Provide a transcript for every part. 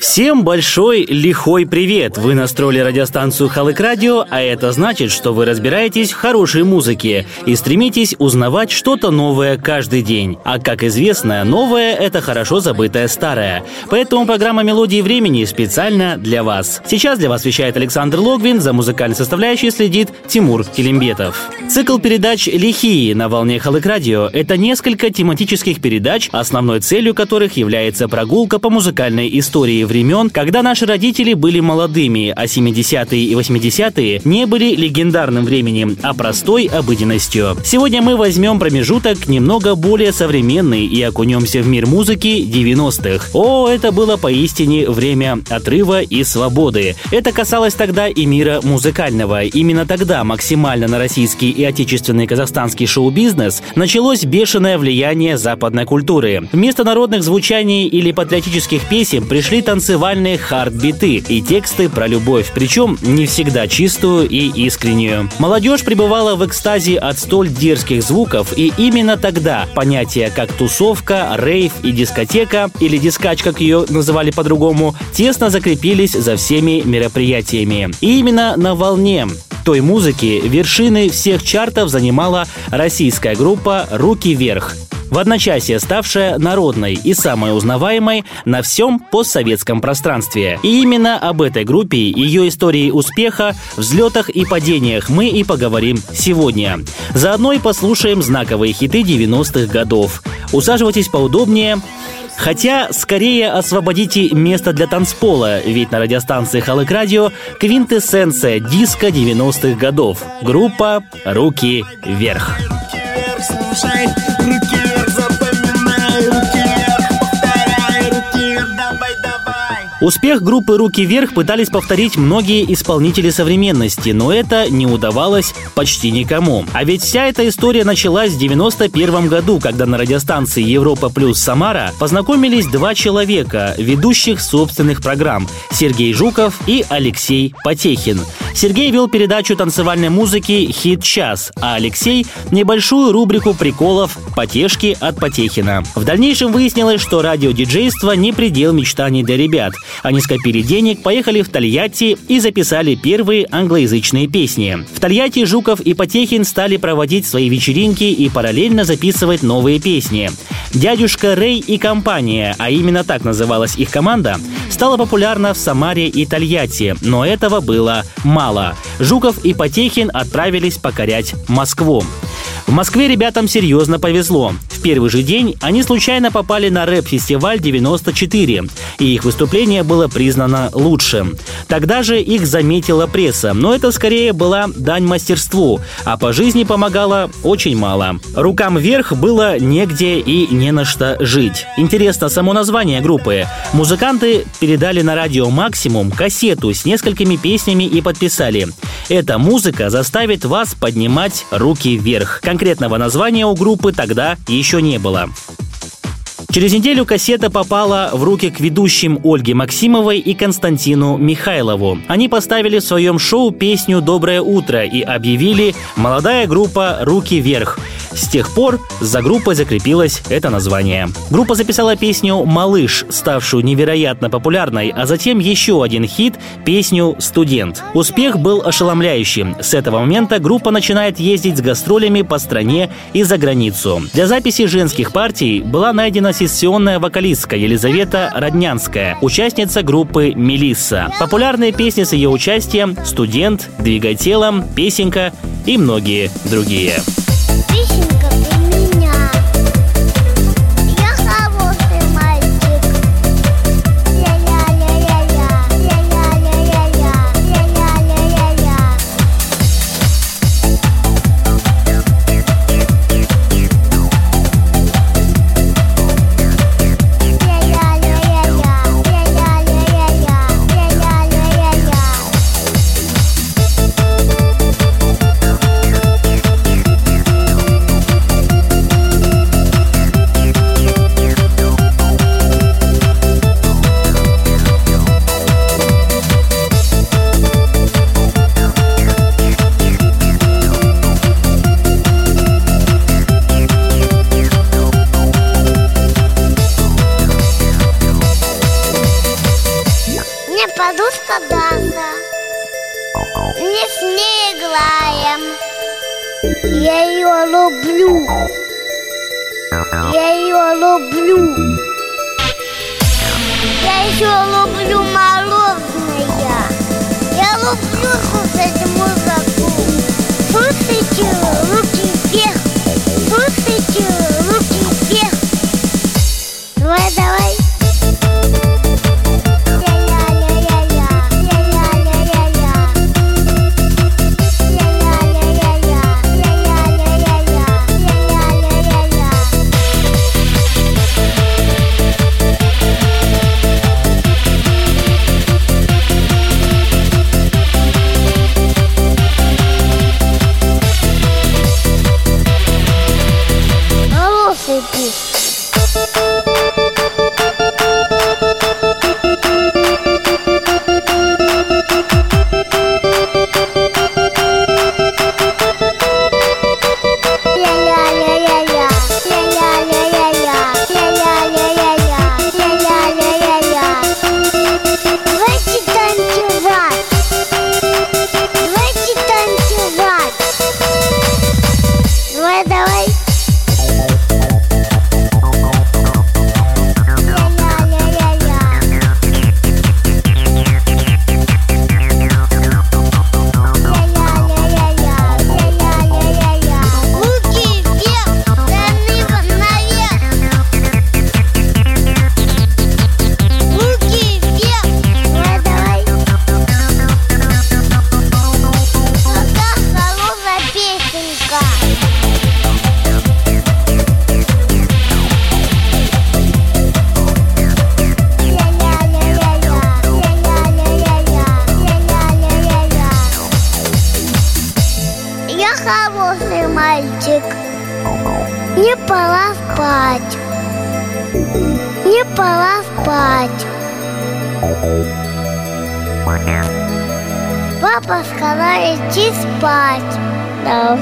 Всем большой лихой привет! Вы настроили радиостанцию Халык Радио, а это значит, что вы разбираетесь в хорошей музыке и стремитесь узнавать что-то новое каждый день. А как известно, новое — это хорошо забытое старое. Поэтому программа «Мелодии времени» специально для вас. Сейчас для вас вещает Александр Логвин, за музыкальной составляющей следит Тимур Килимбетов. Цикл передач «Лихие» на волне Халык Радио — это несколько тематических передач, основной целью которых является прогулка по музыкальной истории времен, когда наши родители были молодыми, а 70-е и 80-е не были легендарным временем, а простой обыденностью. Сегодня мы возьмем промежуток немного более современный и окунемся в мир музыки 90-х. О, это было поистине время отрыва и свободы. Это касалось тогда и мира музыкального. Именно тогда максимально на российский и отечественный казахстанский шоу-бизнес началось бешеное влияние западной культуры. Вместо народных звучаний или патриотических песен пришли танцевальные хардбиты и тексты про любовь, причем не всегда чистую и искреннюю. Молодежь пребывала в экстазе от столь дерзких звуков, и именно тогда понятия как тусовка, рейв и дискотека, или дискач, как ее называли по-другому, тесно закрепились за всеми мероприятиями. И именно на волне той музыки вершины всех чартов занимала российская группа «Руки вверх», в одночасье ставшая народной и самой узнаваемой на всем постсоветском пространстве. И именно об этой группе, ее истории успеха, взлетах и падениях мы и поговорим сегодня. Заодно и послушаем знаковые хиты 90-х годов. Усаживайтесь поудобнее, Хотя, скорее освободите место для танцпола, ведь на радиостанции Халык Радио квинтэссенция диска 90-х годов. Группа «Руки вверх». Слушай, руки Успех группы «Руки вверх» пытались повторить многие исполнители современности, но это не удавалось почти никому. А ведь вся эта история началась в 91 году, когда на радиостанции «Европа плюс Самара» познакомились два человека, ведущих собственных программ – Сергей Жуков и Алексей Потехин. Сергей вел передачу танцевальной музыки «Хит час», а Алексей – небольшую рубрику приколов «Потешки от Потехина». В дальнейшем выяснилось, что радиодиджейство не предел мечтаний для ребят – они скопили денег, поехали в Тольятти и записали первые англоязычные песни. В Тольятти Жуков и Потехин стали проводить свои вечеринки и параллельно записывать новые песни. Дядюшка Рэй и компания, а именно так называлась их команда, стала популярна в Самаре и Тольятти, но этого было мало. Жуков и Потехин отправились покорять Москву. В Москве ребятам серьезно повезло. В первый же день они случайно попали на рэп-фестиваль 94, и их выступление было признано лучшим. Тогда же их заметила пресса, но это скорее была дань мастерству, а по жизни помогало очень мало. Рукам вверх было негде и не на что жить. Интересно само название группы. Музыканты передали на радио «Максимум» кассету с несколькими песнями и подписали «Эта музыка заставит вас поднимать руки вверх». Конкретного названия у группы тогда еще не было. Через неделю кассета попала в руки к ведущим Ольге Максимовой и Константину Михайлову. Они поставили в своем шоу песню «Доброе утро» и объявили «Молодая группа «Руки вверх». С тех пор за группой закрепилось это название. Группа записала песню «Малыш», ставшую невероятно популярной, а затем еще один хит – песню «Студент». Успех был ошеломляющим. С этого момента группа начинает ездить с гастролями по стране и за границу. Для записи женских партий была найдена сессионная вокалистка Елизавета Роднянская, участница группы «Мелисса». Популярные песни с ее участием «Студент», «Двигай телом», «Песенка» и многие другие. Ее люблю Я ее люблю Я еще люблю мороженое Я люблю пусть. Идти спать. Да.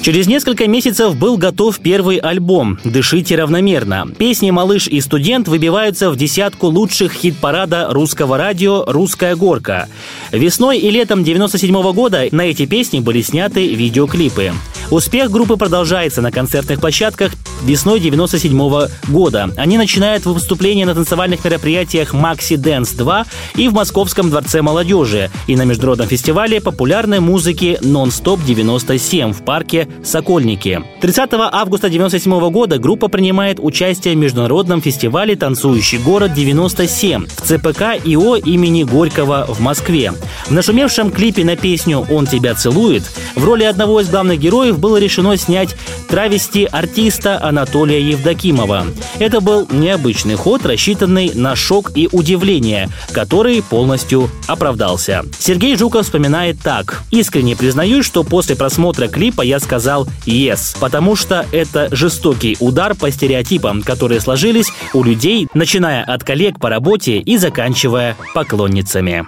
Через несколько месяцев был готов первый альбом «Дышите равномерно». Песни «Малыш» и «Студент» выбиваются в десятку лучших хит-парада русского радио «Русская горка». Весной и летом 97 года на эти песни были сняты видеоклипы. Успех группы продолжается на концертных площадках весной 97 года. Они начинают выступления на танцевальных мероприятиях «Макси Дэнс 2» и в Московском дворце молодежи, и на международном фестивале популярной музыки «Нон-стоп 97» в парке «Сокольники». 30 августа 97 года группа принимает участие в международном фестивале «Танцующий город 97» в ЦПК ИО имени Горького в Москве. В нашумевшем клипе на песню «Он тебя целует» в роли одного из главных героев было решено снять травести артиста Анатолия Евдокимова. Это был необычный ход, рассчитанный на шок и удивление, который полностью оправдался. Сергей Жуков вспоминает так. «Искренне признаюсь, что после просмотра клипа я сказал «yes», потому что это жестокий удар по стереотипам, которые сложились у людей, начиная от коллег по работе и заканчивая поклонницами.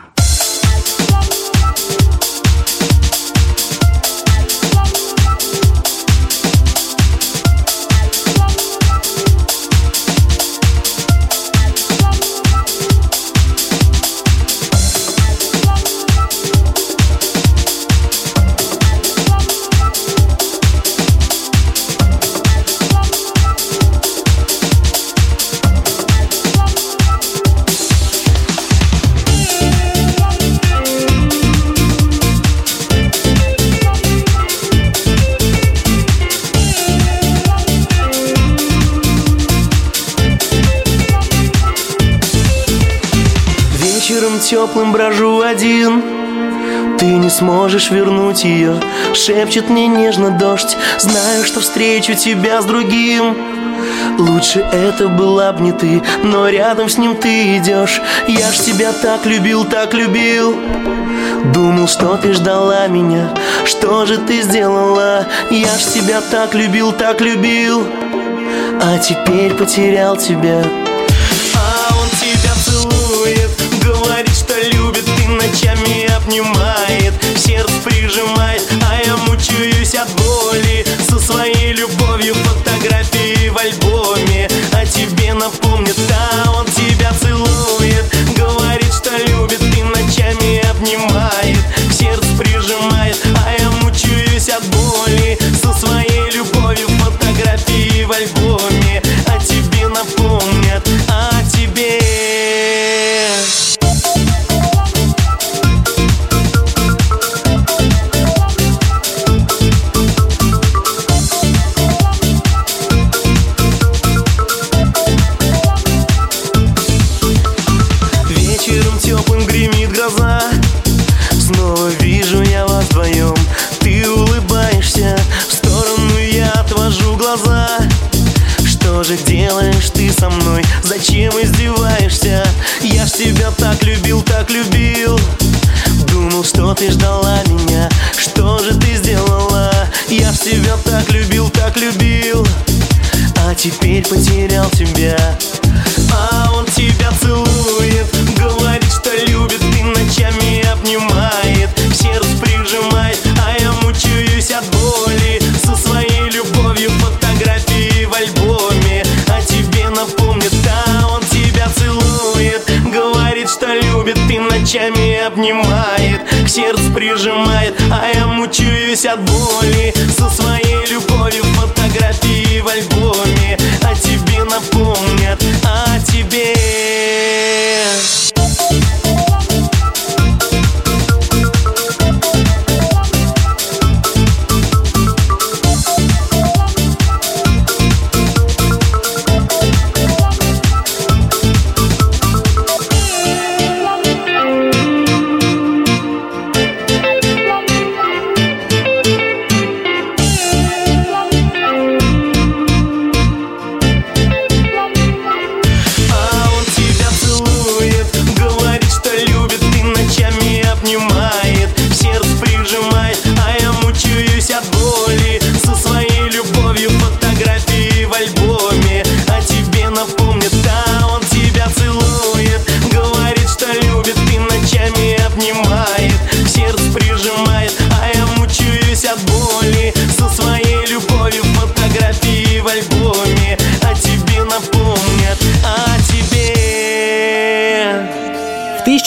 Теплым брожу один. Ты не сможешь вернуть ее Шепчет мне нежно дождь. Знаю, что встречу тебя с другим. Лучше это была б не ты Но рядом с ним ты идешь Я ж тебя так любил, так любил. Думал, что ты ждала меня. Что же ты сделала? Я ж тебя так любил, так любил. А теперь потерял тебя Прижимает, а я мучаюсь от боли. Со своей любовью фотографии боли Со своей любовью Фотографии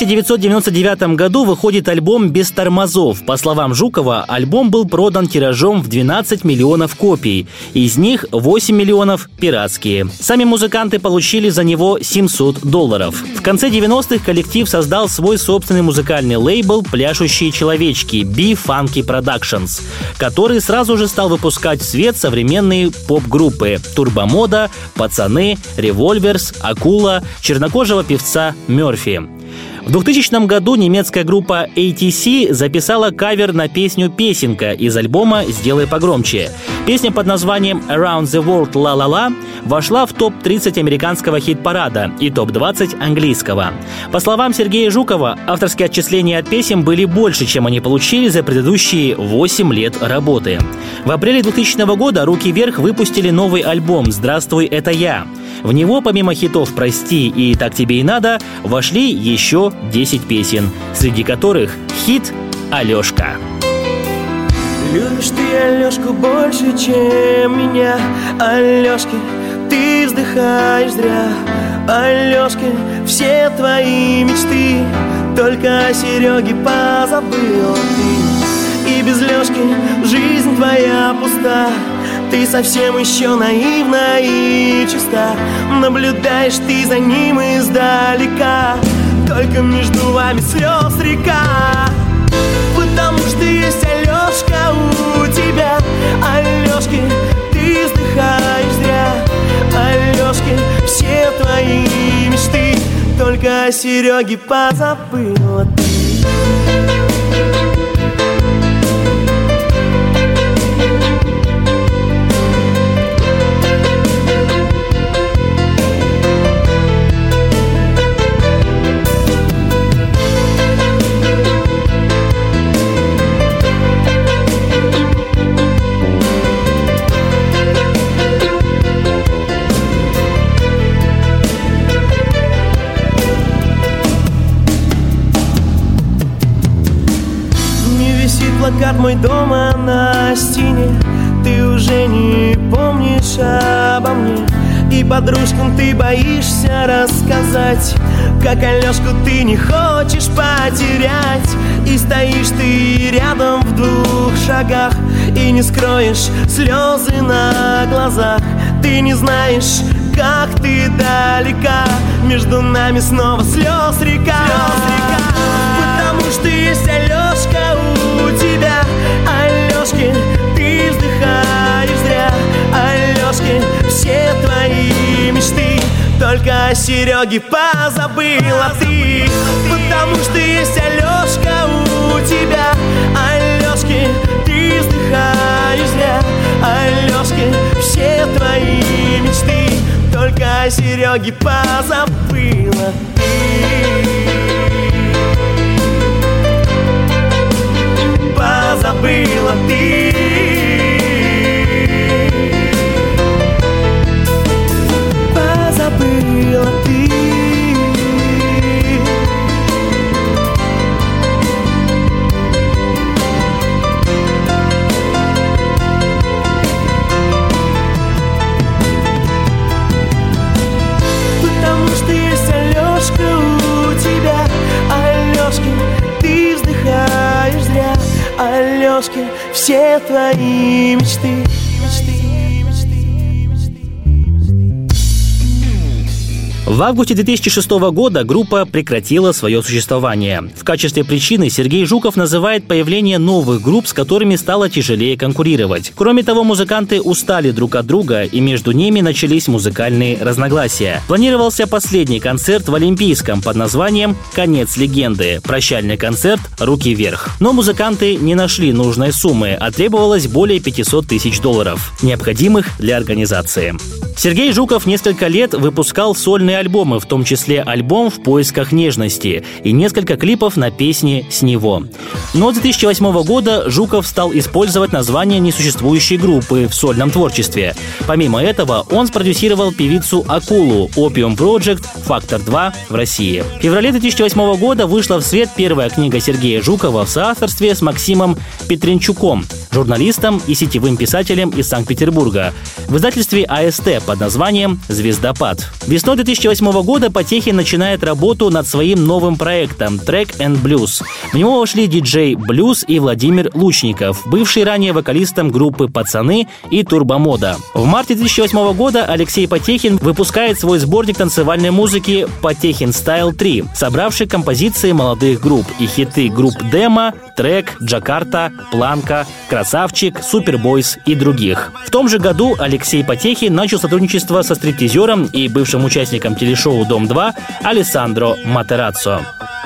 1999 году выходит альбом «Без тормозов». По словам Жукова, альбом был продан тиражом в 12 миллионов копий. Из них 8 миллионов – пиратские. Сами музыканты получили за него 700 долларов. В конце 90-х коллектив создал свой собственный музыкальный лейбл «Пляшущие человечки» B Funky Productions, который сразу же стал выпускать в свет современные поп-группы «Турбомода», «Пацаны», «Револьверс», «Акула», чернокожего певца Мерфи. В 2000 году немецкая группа ATC записала кавер на песню «Песенка» из альбома «Сделай погромче». Песня под названием «Around the World La La La» вошла в топ-30 американского хит-парада и топ-20 английского. По словам Сергея Жукова, авторские отчисления от песен были больше, чем они получили за предыдущие 8 лет работы. В апреле 2000 года «Руки вверх» выпустили новый альбом «Здравствуй, это я». В него, помимо хитов «Прости» и «Так тебе и надо», вошли еще 10 песен, среди которых хит «Алешка». Любишь ты Алешку больше, чем меня. Алешки, ты вздыхаешь зря. Алешки, все твои мечты Только о Сереге позабыл ты. И без Лешки жизнь твоя пуста Ты совсем еще наивна и чиста. Наблюдаешь ты за ним издалека. Только между вами слез река. Потому что есть Алешка у тебя. Алешки, ты вздыхаешь зря. Алешки, все твои мечты. Только о Сереге позабыла ты подружкам ты боишься рассказать Как Алешку ты не хочешь потерять. И стоишь ты рядом в двух шагах И не скроешь слезы на глазах. Ты не знаешь, как ты далека Между нами снова слез река, Потому что есть Только о Сереге позабыла ты Потому что есть Алешка у тебя. Алешки, ты вздыхаешь зря. Алешки, все твои мечты только Сереги позабыла ты. Позабыла ты Алешки, все твои Мечты, В августе 2006 года группа прекратила свое существование. В качестве причины Сергей Жуков называет появление новых групп, с которыми стало тяжелее конкурировать. Кроме того, музыканты устали друг от друга, и между ними начались музыкальные разногласия. Планировался последний концерт в Олимпийском под названием «Конец легенды» – прощальный концерт «Руки вверх». Но музыканты не нашли нужной суммы, а требовалось более 500 тысяч долларов, необходимых для организации. Сергей Жуков несколько лет выпускал сольные альбомы, в том числе альбом «В поисках нежности» и несколько клипов на песни «С него». Но с 2008 года Жуков стал использовать название несуществующей группы в сольном творчестве. Помимо этого, он спродюсировал певицу Акулу Opium Project «Фактор 2» в России. В феврале 2008 года вышла в свет первая книга Сергея Жукова в соавторстве с Максимом Петренчуком, журналистом и сетевым писателем из Санкт-Петербурга, в издательстве АСТ под названием «Звездопад». Весной 2008 года Потехин начинает работу над своим новым проектом «Track and Blues». В него вошли диджей Блюз и Владимир Лучников, бывший ранее вокалистом группы «Пацаны» и «Турбомода». В марте 2008 года Алексей Потехин выпускает свой сборник танцевальной музыки «Потехин Style 3», собравший композиции молодых групп и хиты групп «Демо», «Трек», «Джакарта», «Планка», «Красавчик», «Superboys» и других. В том же году Алексей Потехин начал сотрудничество со стриптизером и бывшим участником телешоу «Дом-2» Алессандро Матераццо.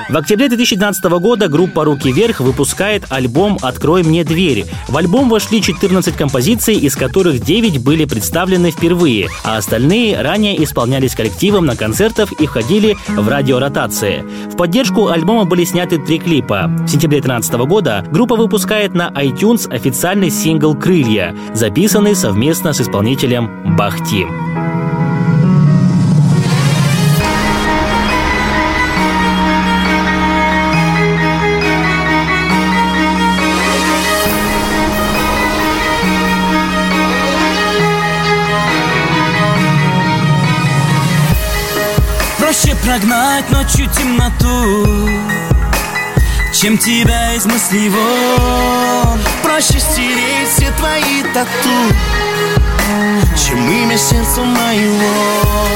В октябре 2012 года группа «Руки вверх» выпускает альбом «Открой мне дверь». В альбом вошли 14 композиций, из которых 9 были представлены впервые, а остальные ранее исполнялись коллективом на концертах и входили в радиоротации. В поддержку альбома были сняты три клипа. В сентябре 2013 года группа выпускает на iTunes официальный сингл «Крылья», записанный совместно с исполнителем Бахти. Проще прогнать ночью темноту Чем тебя из мыслей вон. Проще стереть все твои тату Чем имя сердца моего.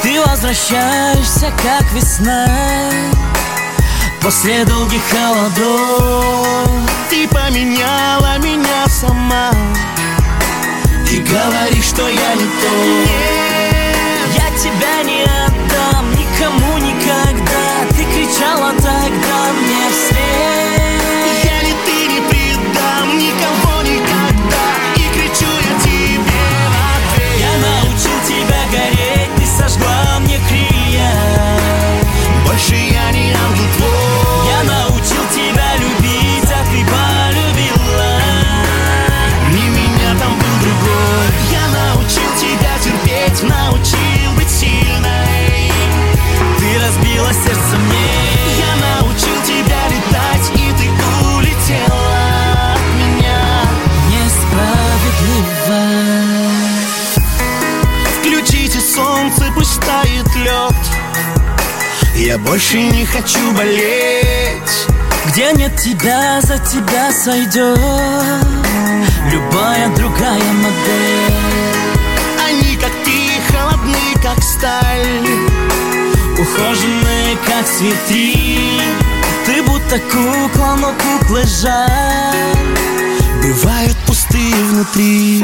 Ты возвращаешься, как весна После долгих холодов. Ты поменяла меня сама И говоришь, что я не то Я тебя не никому никогда. Ты кричала тогда мне вслед больше не хочу болеть. Где нет тебя, за тебя сойдет Любая другая модель. Они, как ты, холодны, как сталь Ухоженные, как цветы. Ты будто кукла, но куклы жаль. Бывают пустые внутри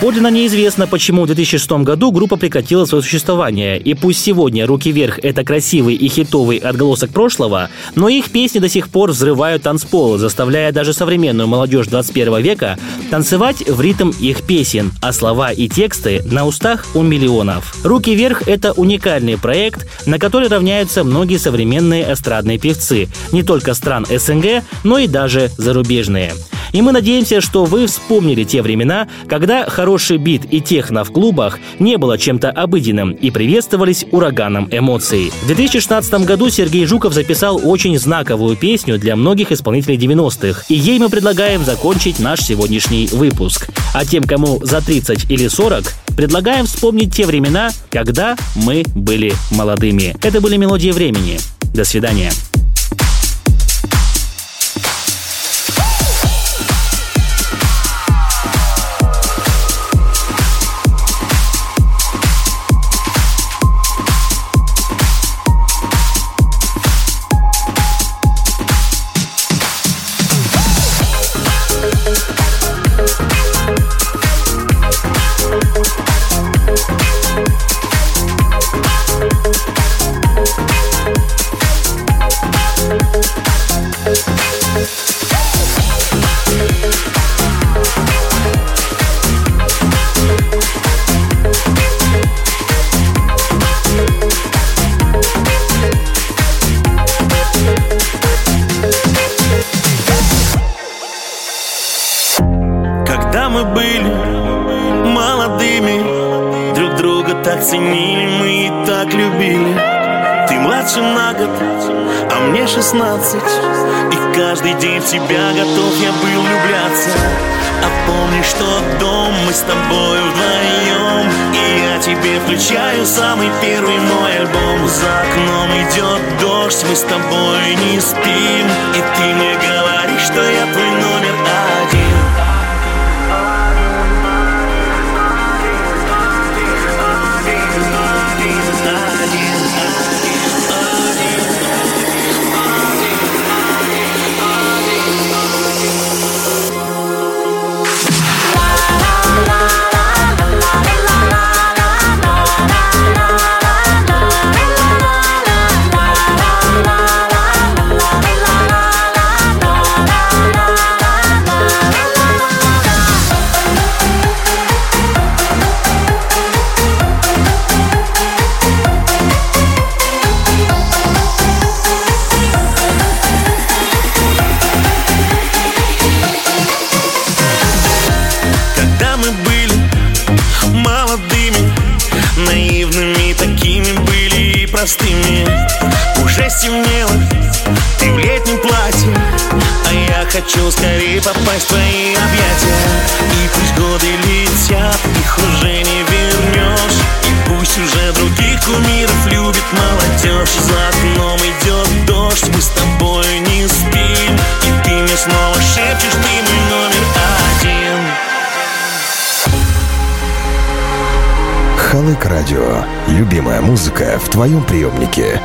Доподлинно неизвестно, почему в 2006 году группа прекратила свое существование. И пусть сегодня «Руки вверх» — это красивый и хитовый отголосок прошлого, но их песни до сих пор взрывают танцполы, заставляя даже современную молодежь 21 века танцевать в ритм их песен, а слова и тексты на устах у миллионов. «Руки вверх» — это уникальный проект, на который равняются многие современные эстрадные певцы, не только стран СНГ, но и даже зарубежные. И мы надеемся, что вы вспомнили те времена, когда хороший бит и техно в клубах не было чем-то обыденным и приветствовались ураганом эмоций. В 2016 году Сергей Жуков записал очень знаковую песню для многих исполнителей 90-х, и ей мы предлагаем закончить наш сегодняшний выпуск. А тем, кому за 30 или 40, предлагаем вспомнить те времена, когда мы были молодыми. Это были мелодии времени. До свидания. Мы были молодыми. Друг друга так ценили, мы и так любили. Ты младше на год, а мне шестнадцать. И каждый день в тебя готов я был влюбляться. А помнишь тот дом, мы с тобой вдвоем. И я тебе включаю самый первый мой альбом. За окном идет дождь, мы с тобой не спим. И ты мне говоришь, что я твой номер один попасть в твои объятия. И пусть годы летят, их уже не вернешь. И пусть уже других кумиров любит молодежь. За окном идет дождь, мы с тобой не спим. И ты мне снова шепчешь, ты мой номер один. Халык Радио. Любимая музыка в твоем приемнике.